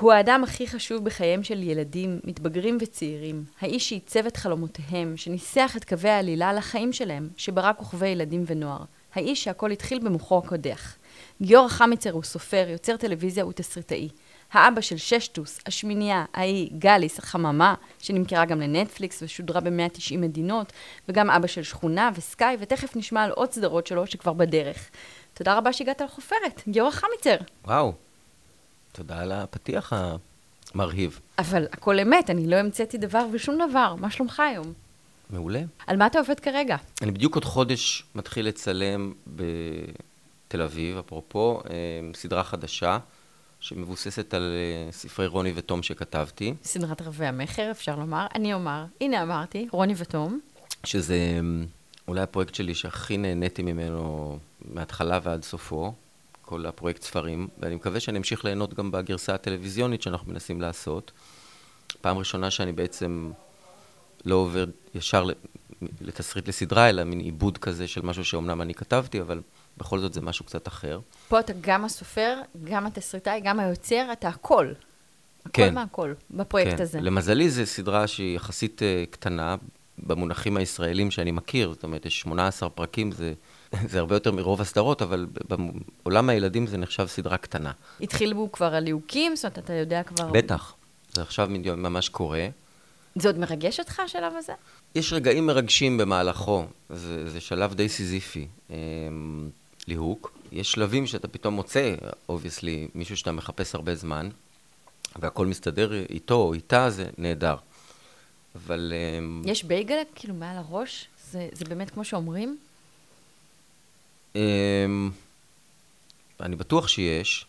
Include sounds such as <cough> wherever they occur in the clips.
הוא האדם הכי חשוב בחייהם של ילדים, מתבגרים וצעירים, האיש שעיצב את חלומותיהם, שניסח את קווי העלילה לחיים שלהם, שברא כוכבי ילדים ונוער, האיש שהכל התחיל במוחו הקודח. גיורא חמיצר הוא סופר, יוצר טלוויזיה ותסריטאי. האבא של ששטוס, השמינייה, ההיא, גליס, החממה, שנמכרה גם לנטפליקס ושודרה ב-190 מדינות, וגם אבא של שכונה וסקאי, ותכף נשמע על עוד סדרות שלו שכבר בדרך. תודה רבה שהגעת לחופרת, גיורא חמיצר. וואו, תודה על הפתיח המרהיב. אבל הכל אמת, אני לא המצאתי דבר ושום דבר. מה שלומך היום? מעולה. על מה אתה עובד כרגע? אני בדיוק עוד חודש מתחיל לצלם בתל אביב, אפרופו, אה, סדרה חדשה שמבוססת על אה, ספרי רוני ותום שכתבתי. סדרת רבי המכר, אפשר לומר. אני אומר, הנה אמרתי, רוני ותום. שזה אה, אולי הפרויקט שלי שהכי נהניתי ממנו מההתחלה ועד סופו, כל הפרויקט ספרים, ואני מקווה שאני אמשיך ליהנות גם בגרסה הטלוויזיונית שאנחנו מנסים לעשות. פעם ראשונה שאני בעצם לא עובר ישר לתסריט לסדרה, אלא מין עיבוד כזה של משהו שאומנם אני כתבתי, אבל בכל זאת זה משהו קצת אחר. פה אתה גם הסופר, גם התסריטאי, גם היוצר, אתה הכל. הכל כן. מהכל, בפרויקט כן. הזה. למזלי זו סדרה שהיא יחסית uh, קטנה, במונחים הישראלים שאני מכיר, זאת אומרת, יש 18 פרקים, זה, <laughs> זה הרבה יותר מרוב הסדרות, אבל בעולם הילדים זה נחשב סדרה קטנה. התחילו כבר הליהוקים? זאת אומרת, אתה יודע כבר... בטח, זה עכשיו ממש קורה. זה עוד מרגש אותך, השלב הזה? יש רגעים מרגשים במהלכו, זה, זה שלב די סיזיפי, אה, ליהוק. יש שלבים שאתה פתאום מוצא, obviously, מישהו שאתה מחפש הרבה זמן, והכל מסתדר איתו או איתה, זה נהדר. אבל... אה, יש בייגלה כאילו מעל הראש? זה, זה באמת כמו שאומרים? אה, אני בטוח שיש.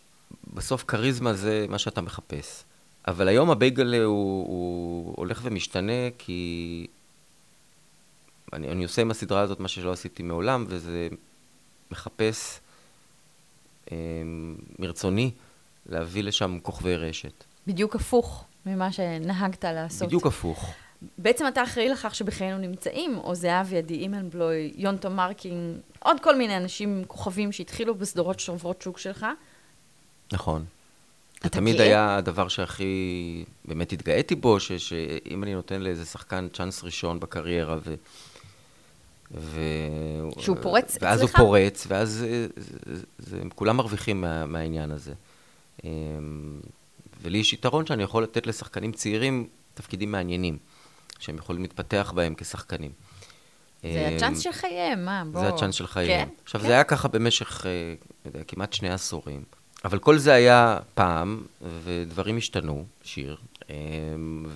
בסוף כריזמה זה מה שאתה מחפש. אבל היום הבייגלה הוא, הוא הולך ומשתנה, כי אני, אני עושה עם הסדרה הזאת מה שלא עשיתי מעולם, וזה מחפש אה, מרצוני להביא לשם כוכבי רשת. בדיוק הפוך ממה שנהגת לעשות. בדיוק הפוך. בעצם אתה אחראי לכך שבחיינו נמצאים, או זהבי, עדי אימנבלוי, יונטו מרקין, עוד כל מיני אנשים כוכבים שהתחילו בסדרות שוברות שוק שלך. נכון. זה תמיד גאה? היה הדבר שהכי באמת התגאיתי בו, ש- שאם אני נותן לאיזה שחקן צ'אנס ראשון בקריירה, ו... ו... שהוא פורץ ואז אצלך? הוא פורץ, ואז זה, זה, זה, כולם מרוויחים מה, מהעניין הזה. אמ, ולי יש יתרון שאני יכול לתת לשחקנים צעירים תפקידים מעניינים, שהם יכולים להתפתח בהם כשחקנים. זה אמ, הצ'אנס של חייהם, מה, בוא. זה הצ'אנס של חייהם. כן, עכשיו, כן. זה היה ככה במשך, אה, יודע, כמעט שני עשורים. אבל כל זה היה פעם, ודברים השתנו, שיר. אה,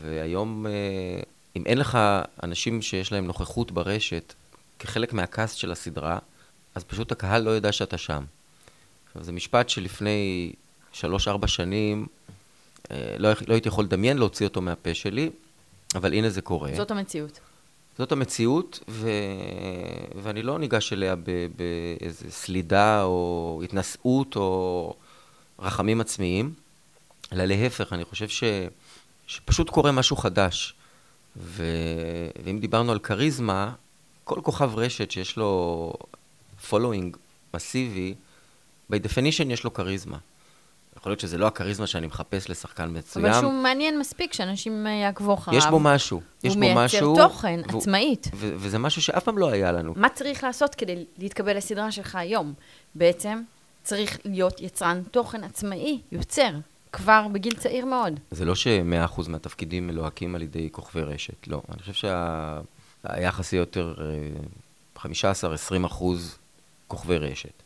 והיום, אה, אם אין לך אנשים שיש להם נוכחות ברשת כחלק מהקאסט של הסדרה, אז פשוט הקהל לא יודע שאתה שם. עכשיו, זה משפט שלפני שלוש-ארבע שנים, אה, לא, לא הייתי יכול לדמיין להוציא אותו מהפה שלי, אבל הנה זה קורה. זאת המציאות. זאת המציאות, ו... ואני לא ניגש אליה באיזה סלידה או התנשאות או רחמים עצמיים, אלא להפך, אני חושב ש... שפשוט קורה משהו חדש. ו... ואם דיברנו על כריזמה, כל כוכב רשת שיש לו following מסיבי, by definition יש לו כריזמה. יכול להיות שזה לא הכריזמה שאני מחפש לשחקן מצוין. אבל שהוא מעניין מספיק שאנשים אה, יעקבו אחריו. יש בו משהו. יש הוא בו מייצר משהו. תוכן והוא- עצמאית. ו- וזה משהו שאף פעם לא היה לנו. מה צריך לעשות כדי להתקבל לסדרה שלך היום? בעצם צריך להיות יצרן תוכן עצמאי, יוצר, כבר בגיל צעיר מאוד. זה לא ש-100% מהתפקידים מלוהקים על ידי כוכבי רשת, לא. אני חושב שהיחס יהיה יותר אה, 15-20% כוכבי רשת.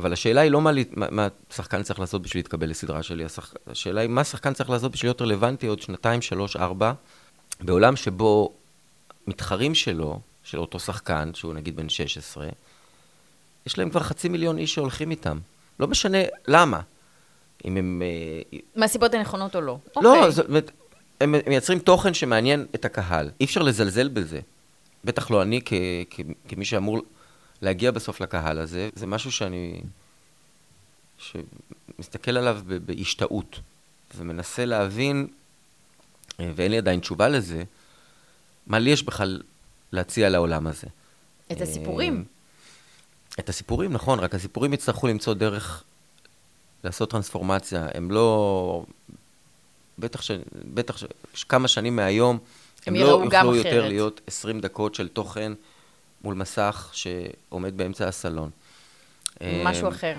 אבל השאלה היא לא מה, מה, מה שחקן צריך לעשות בשביל להתקבל לסדרה שלי, השח... השאלה היא מה שחקן צריך לעשות בשביל להיות רלוונטי עוד שנתיים, שלוש, ארבע, בעולם שבו מתחרים שלו, של אותו שחקן, שהוא נגיד בן 16, יש להם כבר חצי מיליון איש שהולכים איתם. לא משנה למה. אם הם... אה, מהסיבות הנכונות או לא. לא, אוקיי. זאת אומרת, הם מייצרים תוכן שמעניין את הקהל. אי אפשר לזלזל בזה. בטח לא אני כ, כ, כמי שאמור להגיע בסוף לקהל הזה. זה משהו שאני... שמסתכל עליו בהשתאות, ומנסה להבין, אה, ואין לי עדיין תשובה לזה, מה לי יש בכלל להציע לעולם הזה. את הסיפורים. אה, את הסיפורים, נכון, רק הסיפורים יצטרכו למצוא דרך לעשות טרנספורמציה. הם לא... בטח ש... בטח ש... כמה שנים מהיום, הם הם, לא יוכלו יותר אחרת. להיות 20 דקות של תוכן מול מסך שעומד באמצע הסלון. משהו אה, אחר.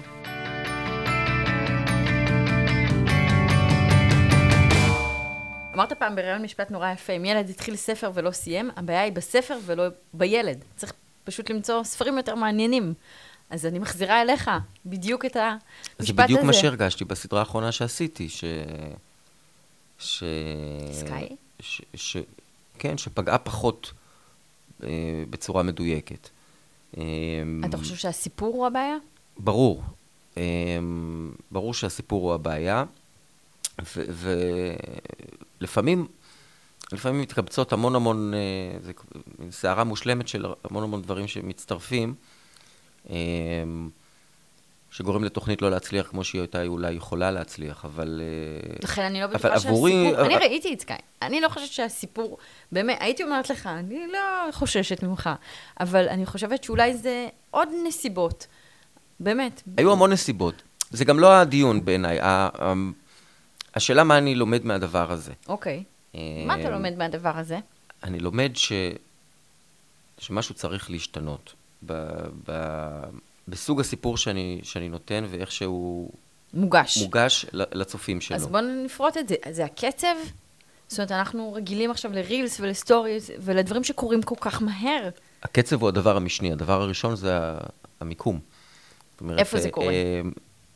אמרת פעם בראיון משפט נורא יפה, אם ילד התחיל ספר ולא סיים, הבעיה היא בספר ולא בילד. צריך פשוט למצוא ספרים יותר מעניינים. אז אני מחזירה אליך בדיוק את המשפט הזה. זה בדיוק מה שהרגשתי בסדרה האחרונה שעשיתי, ש... ש... סקאי? ש... ש... כן, שפגעה פחות בצורה מדויקת. אה, אתה חושב שהסיפור הוא הבעיה? ברור. אה, ברור שהסיפור הוא הבעיה, ולפעמים, לפעמים מתקבצות המון המון, אה, זה סערה מושלמת של המון המון דברים שמצטרפים, אה, שגורם לתוכנית לא להצליח כמו שהיא הייתה אולי יכולה להצליח, אבל... אה, לכן אני לא בטוחה עבורי- שהסיפור... אני ראיתי את סקאי. אני לא חושבת שהסיפור... באמת, הייתי אומרת לך, אני לא חוששת ממך, אבל אני חושבת שאולי זה עוד נסיבות. באמת. היו המון נסיבות. זה גם לא הדיון בעיניי. השאלה מה אני לומד מהדבר הזה. אוקיי. אה, מה אתה לומד מהדבר הזה? אני לומד ש... שמשהו צריך להשתנות. ב... ב... בסוג הסיפור שאני, שאני נותן ואיך שהוא מוגש. מוגש לצופים שלו. אז בואו נפרוט את זה. זה הקצב? זאת אומרת, אנחנו רגילים עכשיו לרילס ולסטוריז ולדברים שקורים כל כך מהר. הקצב הוא הדבר המשני, הדבר הראשון זה המיקום. אומרת, איפה זה אה, קורה? אה,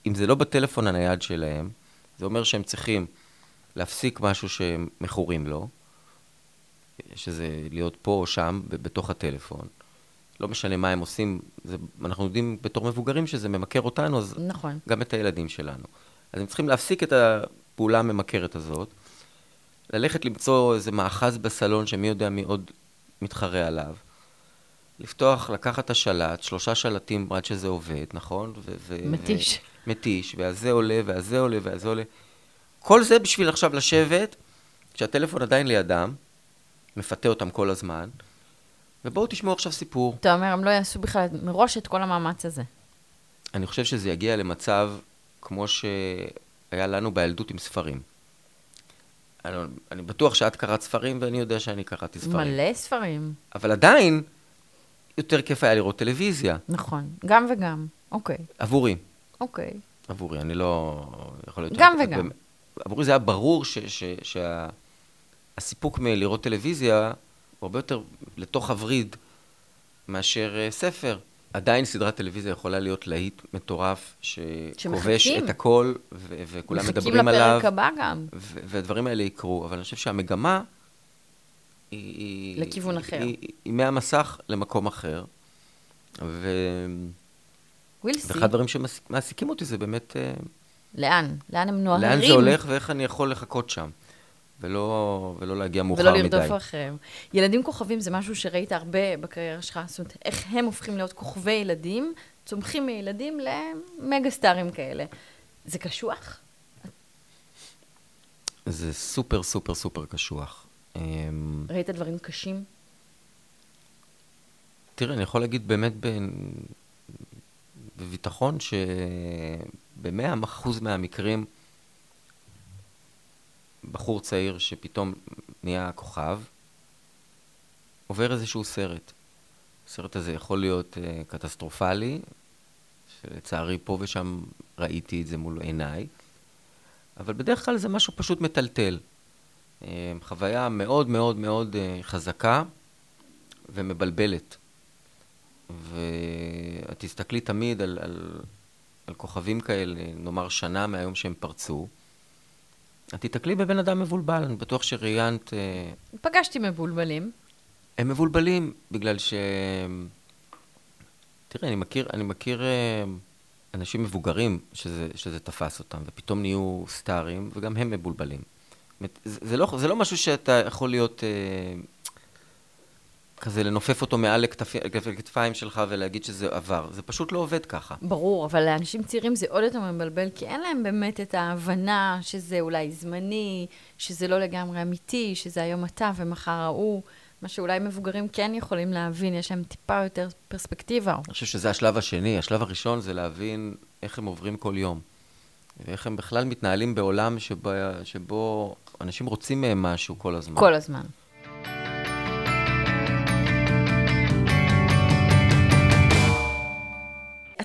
אם זה לא בטלפון הנייד שלהם, זה אומר שהם צריכים להפסיק משהו שהם מכורים לו, שזה להיות פה או שם, בתוך הטלפון. לא משנה מה הם עושים, זה, אנחנו יודעים בתור מבוגרים שזה ממכר אותנו, אז נכון. גם את הילדים שלנו. אז הם צריכים להפסיק את הפעולה הממכרת הזאת, ללכת למצוא איזה מאחז בסלון שמי יודע מי עוד מתחרה עליו, לפתוח, לקחת את השלט, שלושה שלטים עד שזה עובד, נכון? ו- ו- מתיש. ו- מתיש, והזה עולה, והזה עולה, והזה עולה. כל זה בשביל עכשיו לשבת, כשהטלפון עדיין לידם, מפתה אותם כל הזמן, ובואו תשמעו עכשיו סיפור. אתה אומר, הם לא יעשו בכלל מראש את כל המאמץ הזה. אני חושב שזה יגיע למצב כמו שהיה לנו בילדות עם ספרים. אני, אני בטוח שאת קראת ספרים ואני יודע שאני קראתי ספרים. מלא ספרים. אבל עדיין, יותר כיף היה לראות טלוויזיה. נכון. גם וגם. אוקיי. עבורי. אוקיי. עבורי, אני לא... יכול להיות... גם וגם. עבורי זה היה ברור שהסיפוק מלראות טלוויזיה הוא הרבה יותר לתוך הווריד מאשר אה, ספר. עדיין סדרת טלוויזיה יכולה להיות להיט מטורף, שכובש. את הכל, ו- וכולם מדברים מחכים עליו, לפרק הבא גם. ו- והדברים האלה יקרו. אבל אני חושב שהמגמה היא... היא- לכיוון אחר. היא, היא, היא מהמסך למקום אחר. ו... ווילסי. ואחד הדברים שמעסיקים אותי זה באמת... אה, לאן? לאן הם נוהרים? לאן זה הולך ואיך אני יכול לחכות שם, ולא, ולא להגיע מאוחר ולא מדי. לרדוף אחריהם. ילדים כוכבים זה משהו שראית הרבה בקריירה שלך, זאת אומרת, איך הם הופכים להיות כוכבי ילדים, צומחים מילדים למגה סטארים כאלה. זה קשוח? זה סופר סופר סופר קשוח. אמ, ראית דברים קשים? תראה, אני יכול להגיד באמת ב... בביטחון שבמאה אחוז מהמקרים, בחור צעיר שפתאום נהיה כוכב, עובר איזשהו סרט. הסרט הזה יכול להיות uh, קטסטרופלי, שלצערי פה ושם ראיתי את זה מול עיניי, אבל בדרך כלל זה משהו פשוט מטלטל. Uh, חוויה מאוד מאוד מאוד uh, חזקה ומבלבלת. ואת תסתכלי תמיד על, על, על כוכבים כאלה, נאמר שנה מהיום שהם פרצו, את תתקלי בבן אדם מבולבל, אני בטוח שראיינת... אה, פגשתי מבולבלים. הם מבולבלים בגלל ש... תראה, אני מכיר, אני מכיר אה, אנשים מבוגרים שזה, שזה תפס אותם, ופתאום נהיו סטארים, וגם הם מבולבלים. זה, זה, לא, זה לא משהו שאתה יכול להיות... אה, כזה לנופף אותו מעל לכתפיים שלך ולהגיד שזה עבר. זה פשוט לא עובד ככה. ברור, אבל לאנשים צעירים זה עוד יותר מבלבל, כי אין להם באמת את ההבנה שזה אולי זמני, שזה לא לגמרי אמיתי, שזה היום אתה ומחר ההוא. מה שאולי מבוגרים כן יכולים להבין, יש להם טיפה יותר פרספקטיבה. אני חושב שזה השלב השני. השלב הראשון זה להבין איך הם עוברים כל יום. ואיך הם בכלל מתנהלים בעולם שבו, שבו אנשים רוצים מהם משהו כל הזמן. כל הזמן.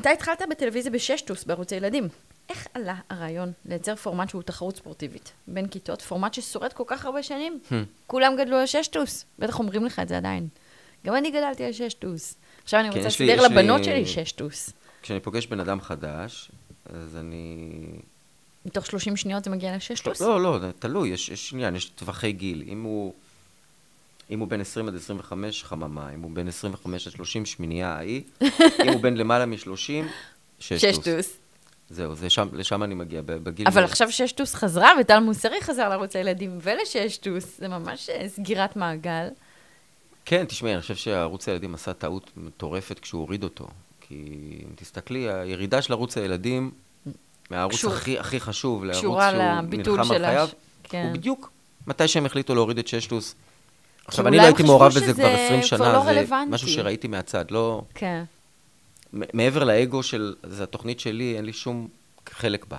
אתה התחלת בטלוויזיה בששטוס בערוץ הילדים. איך עלה הרעיון לייצר פורמט שהוא תחרות ספורטיבית בין כיתות, פורמט ששורד כל כך הרבה שנים? Hmm. כולם גדלו על ששטוס, בטח אומרים לך את זה עדיין. גם אני גדלתי על ששטוס. עכשיו אני כן, רוצה לסדר לבנות לי... שלי ששטוס. כשאני פוגש בן אדם חדש, אז אני... מתוך 30 שניות זה מגיע לששטוס? לא, לא, תלוי, יש, יש עניין, יש טווחי גיל. אם הוא... אם הוא בין 20 עד 25, חממה. אם הוא בין 25 עד 30, שמינייה ההיא. <laughs> אם הוא בין למעלה מ-30, ששטוס. זהו, זה שם, לשם אני מגיע, בגיל... אבל עכשיו ששטוס חזרה, וטל מוסרי חזר לערוץ הילדים ולששטוס, זה ממש אה, סגירת מעגל. כן, תשמעי, אני חושב שערוץ הילדים עשה טעות מטורפת כשהוא הוריד אותו. כי אם תסתכלי, הירידה של ערוץ הילדים, מהערוץ קשור, הכי, הכי חשוב, לערוץ שהוא נלחם על חייו, כן. הוא בדיוק מתי שהם החליטו להוריד את ששטוס. עכשיו, אני לא הייתי מעורב בזה כבר 20 שנה, לא זה רלוונטי. משהו שראיתי מהצד, לא... כן. מעבר לאגו של, זו התוכנית שלי, אין לי שום חלק בה.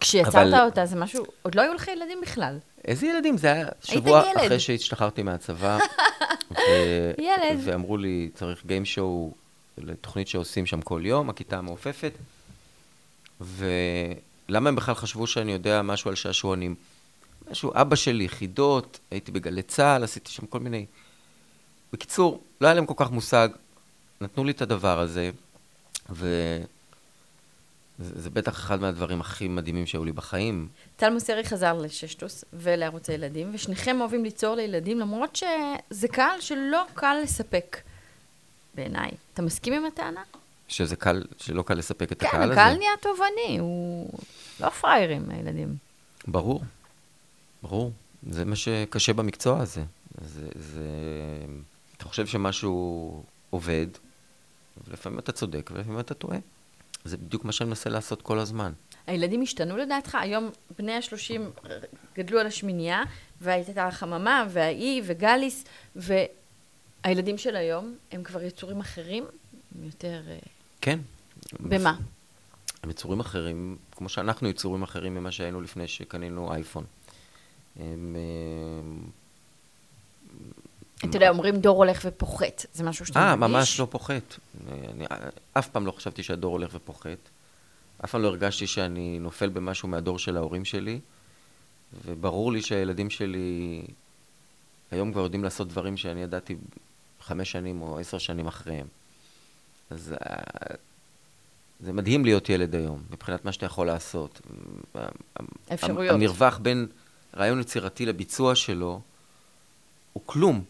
כשיצרת אבל... אותה, זה משהו, עוד לא היו לך ילדים בכלל. איזה ילדים? זה היה שבוע אחרי שהשתחררתי מהצבא. ו... ילד. ואמרו לי, צריך גיים שואו לתוכנית שעושים שם כל יום, הכיתה המעופפת. ולמה הם בכלל חשבו שאני יודע משהו על שעשועונים? משהו, אבא שלי, חידות, הייתי בגלי צה"ל, עשיתי שם כל מיני... בקיצור, לא היה להם כל כך מושג, נתנו לי את הדבר הזה, וזה בטח אחד מהדברים הכי מדהימים שהיו לי בחיים. טל מוסרי חזר לששטוס ולערוץ הילדים, ושניכם אוהבים ליצור לילדים, למרות שזה קהל שלא קל לספק, בעיניי. אתה מסכים עם הטענה? שזה קל, שלא קל לספק את כן, הקהל הזה? כן, הקהל נהיה תובעני, הוא לא פראיירים, הילדים. ברור, ברור. זה מה שקשה במקצוע הזה. זה, זה... אתה חושב שמשהו עובד, ולפעמים אתה צודק ולפעמים אתה טועה. זה בדיוק מה שאני מנסה לעשות כל הזמן. הילדים השתנו לדעתך? היום בני השלושים גדלו על השמינייה, והייתה החממה, והאי, וגליס, והילדים של היום הם כבר יצורים אחרים? הם יותר... אה, כן. במה? הם יצורים אחרים, כמו שאנחנו יצורים אחרים ממה שהיינו לפני שקנינו אייפון. הם... אה, אתה יודע, אומרים דור הולך ופוחת, זה משהו שאתה מרגיש? אה, ממש לא פוחת. אני אף פעם לא חשבתי שהדור הולך ופוחת. אף פעם לא הרגשתי שאני נופל במשהו מהדור של ההורים שלי, וברור לי שהילדים שלי היום כבר יודעים לעשות דברים שאני ידעתי חמש שנים או עשר שנים אחריהם. אז אה, זה מדהים להיות ילד היום, מבחינת מה שאתה יכול לעשות. אפשרויות. המרווח בין רעיון יצירתי לביצוע שלו הוא כלום.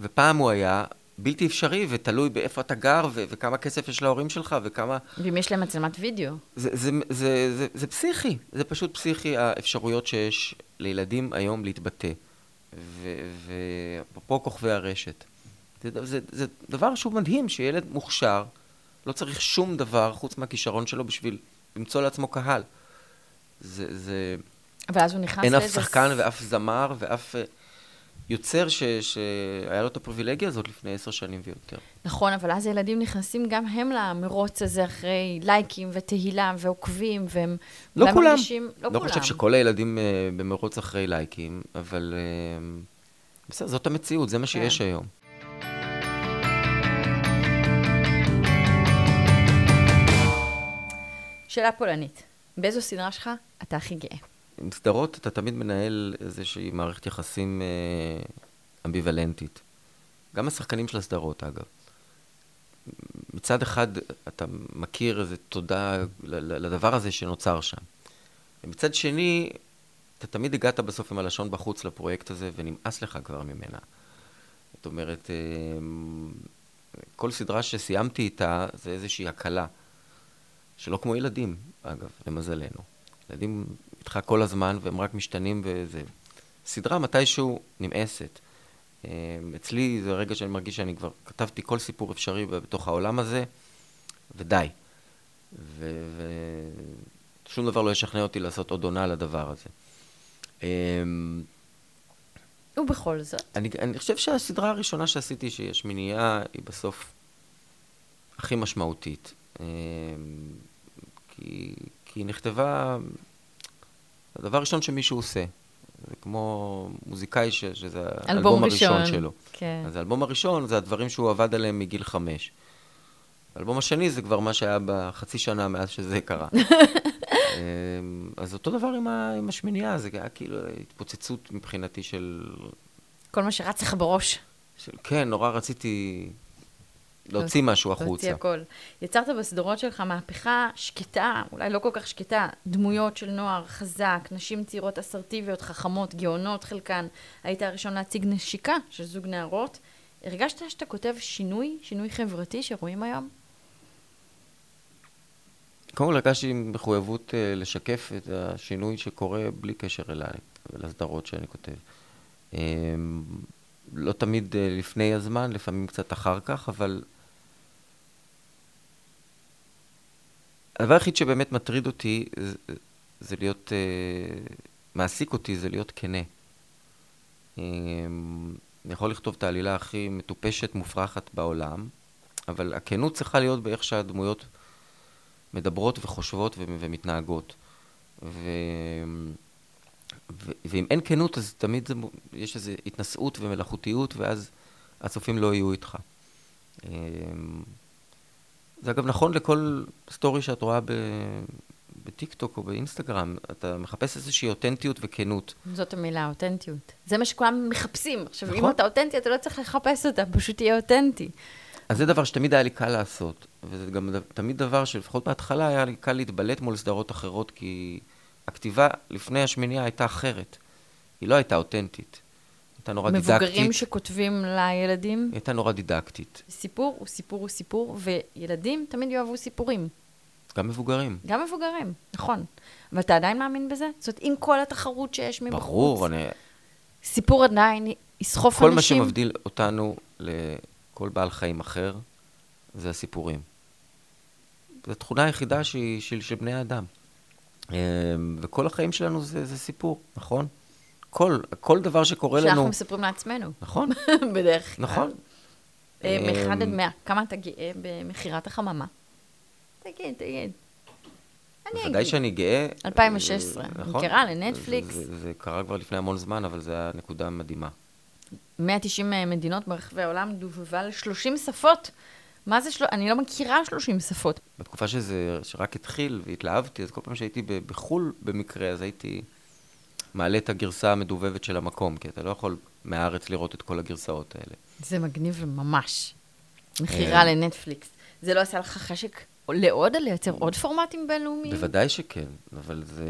ופעם הוא היה בלתי אפשרי ותלוי באיפה אתה גר ו- וכמה כסף יש להורים שלך וכמה... ואם יש להם מצלמת וידאו. זה, זה, זה, זה, זה, זה פסיכי, זה פשוט פסיכי האפשרויות שיש לילדים היום להתבטא. ופה כוכבי הרשת. זה, זה, זה דבר שהוא מדהים, שילד מוכשר, לא צריך שום דבר חוץ מהכישרון שלו בשביל למצוא לעצמו קהל. זה... זה... ואז הוא נכנס לאיזה... אין אף שחקן ואף זמר ואף... יוצר ש, שהיה לו את הפריבילגיה הזאת לפני עשר שנים ויותר. נכון, אבל אז הילדים נכנסים גם הם למרוץ הזה אחרי לייקים ותהילה ועוקבים, והם... לא כולם. מרגישים, לא, לא כולם. חושב שכל הילדים uh, במרוץ אחרי לייקים, אבל uh, בסדר, זאת המציאות, זה מה כן. שיש היום. שאלה פולנית, באיזו סדרה שלך אתה הכי גאה? עם סדרות אתה תמיד מנהל איזושהי מערכת יחסים אה, אמביוולנטית. גם השחקנים של הסדרות, אגב. מצד אחד, אתה מכיר איזו תודה לדבר הזה שנוצר שם. ומצד שני, אתה תמיד הגעת בסוף עם הלשון בחוץ לפרויקט הזה, ונמאס לך כבר ממנה. זאת אומרת, אה, כל סדרה שסיימתי איתה זה איזושהי הקלה, שלא כמו ילדים, אגב, למזלנו. ילדים איתך כל הזמן, והם רק משתנים וזה. סדרה מתישהו נמאסת. אה, אצלי זה רגע שאני מרגיש שאני כבר כתבתי כל סיפור אפשרי בתוך העולם הזה, ודי. ושום דבר לא ישכנע אותי לעשות עוד עונה לדבר הזה. אמ, ובכל זאת? אני, אני חושב שהסדרה הראשונה שעשיתי, שיש מניעה, היא בסוף הכי משמעותית. אמ, כי, כי היא נכתבה, הדבר הראשון שמישהו עושה. זה כמו מוזיקאי ש, שזה האלבום הראשון שלו. כן. אז האלבום הראשון זה הדברים שהוא עבד עליהם מגיל חמש. האלבום השני זה כבר מה שהיה בחצי שנה מאז שזה קרה. <laughs> אמ, אז אותו דבר עם, ה, עם השמינייה, זה היה כאילו התפוצצות מבחינתי של... כל מה שרץ לך בראש. של, כן, נורא רציתי להוציא משהו החוצה. להוציא הכל. יצרת בסדרות שלך מהפכה שקטה, אולי לא כל כך שקטה, דמויות של נוער חזק, נשים צעירות אסרטיביות, חכמות, גאונות חלקן. היית הראשון להציג נשיקה של זוג נערות. הרגשת שאתה כותב שינוי, שינוי חברתי שרואים היום? קודם כל הרגשתי מחויבות uh, לשקף את השינוי שקורה בלי קשר אליי ולסדרות שאני כותב. Um, לא תמיד uh, לפני הזמן, לפעמים קצת אחר כך, אבל הדבר היחיד שבאמת מטריד אותי זה, זה להיות, uh, מעסיק אותי, זה להיות כנה. Um, אני יכול לכתוב את העלילה הכי מטופשת, מופרכת בעולם, אבל הכנות צריכה להיות באיך שהדמויות מדברות וחושבות ומתנהגות. ו... ו... ואם אין כנות, אז תמיד זה... יש איזו התנשאות ומלאכותיות, ואז הצופים לא יהיו איתך. אמ, זה אגב נכון לכל סטורי שאת רואה ב... בטיקטוק או באינסטגרם, אתה מחפש איזושהי אותנטיות וכנות. זאת המילה, אותנטיות. זה מה שכולם מחפשים. עכשיו, נכון? אם אתה אותנטי, אתה לא צריך לחפש אותה, פשוט תהיה אותנטי. אז זה דבר שתמיד היה לי קל לעשות, וזה גם תמיד דבר שלפחות בהתחלה היה לי קל להתבלט מול סדרות אחרות, כי הכתיבה לפני השמינייה הייתה אחרת. היא לא הייתה אותנטית. הייתה נורא מבוגרים דידקטית. מבוגרים שכותבים לילדים? היא הייתה נורא דידקטית. סיפור הוא סיפור הוא סיפור, וילדים תמיד יאהבו סיפורים. גם מבוגרים. גם מבוגרים, נכון. אבל אתה עדיין מאמין בזה? זאת אומרת, עם כל התחרות שיש מבחוץ. ברור, אני... סיפור עדיין יסחוף כל אנשים. כל מה שמבדיל אותנו כל בעל חיים אחר, זה הסיפורים. זו התכונה היחידה שהיא של, של בני האדם. אמ, וכל החיים שלנו זה, זה סיפור, נכון? כל, כל דבר שקורה שאנחנו לנו... שאנחנו מספרים לעצמנו. נכון. <laughs> בדרך כלל. נכון. מאחד עד מאה, כמה אתה גאה במכירת החממה? תגיד, תגיד. בוודאי שאני גאה. 2016, נכון? מכירה לנטפליקס. זה, זה, זה קרה כבר לפני המון זמן, אבל זו הייתה נקודה מדהימה. 190 אה, מדינות ברחבי העולם, דובבה ל-30 שפות. מה זה, של... אני לא מכירה 30 שפות. בתקופה שזה, שרק התחיל והתלהבתי, אז כל פעם שהייתי בחו"ל במקרה, אז הייתי מעלה את הגרסה המדובבת של המקום, כי אתה לא יכול מהארץ לראות את כל הגרסאות האלה. זה מגניב ממש. מכירה אה. לנטפליקס. זה לא עשה לך חשק לעוד, לייצר עוד פורמטים בינלאומיים? בוודאי שכן, אבל זה...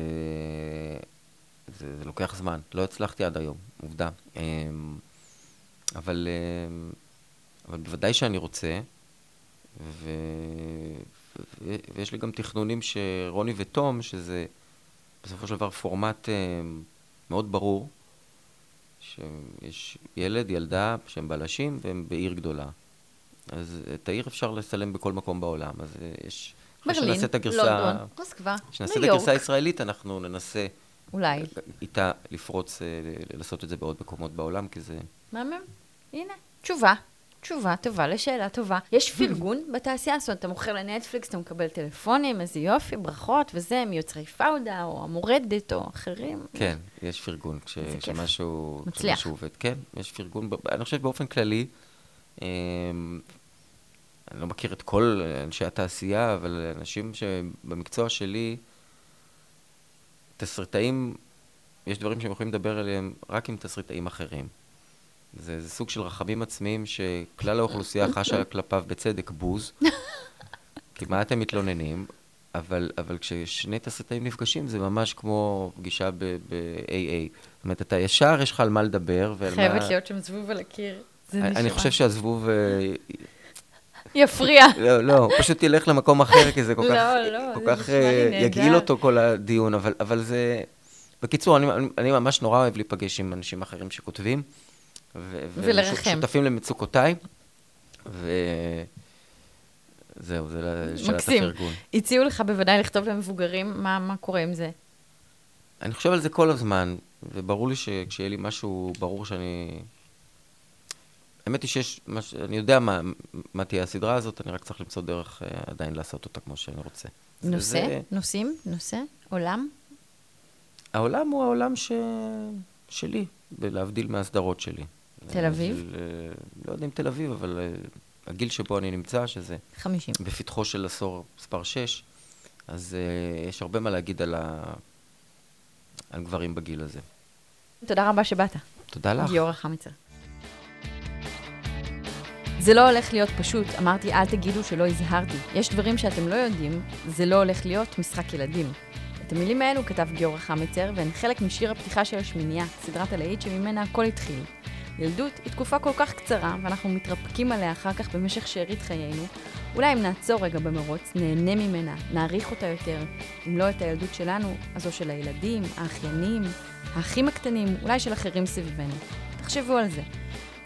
זה, זה לוקח זמן. לא הצלחתי עד היום, עובדה. אמ, אבל, אמ, אבל בוודאי שאני רוצה, ו, ו, ויש לי גם תכנונים שרוני ותום, שזה בסופו של דבר פורמט אמ, מאוד ברור, שיש ילד, ילדה שהם בלשים והם בעיר גדולה. אז את העיר אפשר לצלם בכל מקום בעולם, אז אה, יש... ברלין, לונדון, מוסקבה, ניו יורק. כשנעשה את הגרסה הישראלית, אנחנו ננסה אולי. איתה לפרוץ, אה, לעשות את זה בעוד מקומות בעולם, כי זה... מהמם. הנה, תשובה. תשובה טובה לשאלה טובה. יש פרגון <laughs> בתעשייה? זאת אומרת, אתה מוכר לנטפליקס, אתה מקבל טלפונים, איזה יופי, ברכות וזה, מיוצרי פאודה, או המורדת, או אחרים. כן, יש פרגון כשמשהו... מצליח. כשמשהו עובד. כן, יש פרגון. אני חושב באופן כללי, אמ, אני לא מכיר את כל אנשי התעשייה, אבל אנשים שבמקצוע שלי, תסריטאים, יש דברים שהם יכולים לדבר עליהם רק עם תסריטאים אחרים. זה, זה סוג של רחמים עצמיים שכלל האוכלוסייה חשה כלפיו בצדק בוז. <laughs> כי מה אתם מתלוננים? אבל, אבל כששני תסריטאים נפגשים זה ממש כמו פגישה ב-AA. זאת אומרת, אתה ישר, יש לך על מה לדבר ועל מה... חייבת להיות שם זבוב על הקיר. זה נשמע. אני חושב שהזבוב... אה, יפריע. <laughs> לא, לא, פשוט ילך למקום אחר, כי זה כל <laughs> לא, כך, לא, כל כך אה, יגעיל אותו כל הדיון, אבל, אבל זה... בקיצור, אני, אני ממש נורא אוהב להיפגש עם אנשים אחרים שכותבים. ו- ולרחם. ושותפים למצוקותיי. וזהו, זה שאלת מקסים. הפרגון. הציעו לך בוודאי לכתוב למבוגרים, מה, מה קורה עם זה? אני חושב על זה כל הזמן, וברור לי שכשיהיה לי משהו ברור שאני... האמת היא שיש, מש... אני יודע מה, מה תהיה הסדרה הזאת, אני רק צריך למצוא דרך אה, עדיין לעשות אותה כמו שאני רוצה. נושא? וזה- נושאים? נושא? עולם? העולם הוא העולם ש... שלי, להבדיל מהסדרות שלי. תל אביב? של, אה, לא יודע אם תל אביב, אבל אה, הגיל שבו אני נמצא, שזה 50. בפתחו של עשור מספר 6, אז uh, יש הרבה מה להגיד על, ה... על גברים בגיל הזה. תודה רבה שבאת. תודה לך. גיורא חמיצר. זה לא הולך להיות פשוט, אמרתי אל תגידו שלא הזהרתי. יש דברים שאתם לא יודעים, זה לא הולך להיות משחק ילדים. את המילים האלו כתב גיורא חמיצר, והן חלק משיר הפתיחה של השמינייה, סדרת הלהיט שממנה הכל התחיל. ילדות היא תקופה כל כך קצרה, ואנחנו מתרפקים עליה אחר כך במשך שארית חיינו. אולי אם נעצור רגע במרוץ, נהנה ממנה, נעריך אותה יותר. אם לא את הילדות שלנו, אז זו של הילדים, האחיינים, האחים הקטנים, אולי של אחרים סביבנו. תחשבו על זה.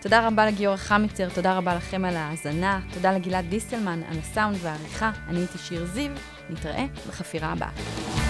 תודה רבה לגיורא חמיצר, תודה רבה לכם על ההאזנה, תודה לגלעד דיסטלמן על הסאונד והעריכה, אני הייתי שיר זיו, נתראה בחפירה הבאה.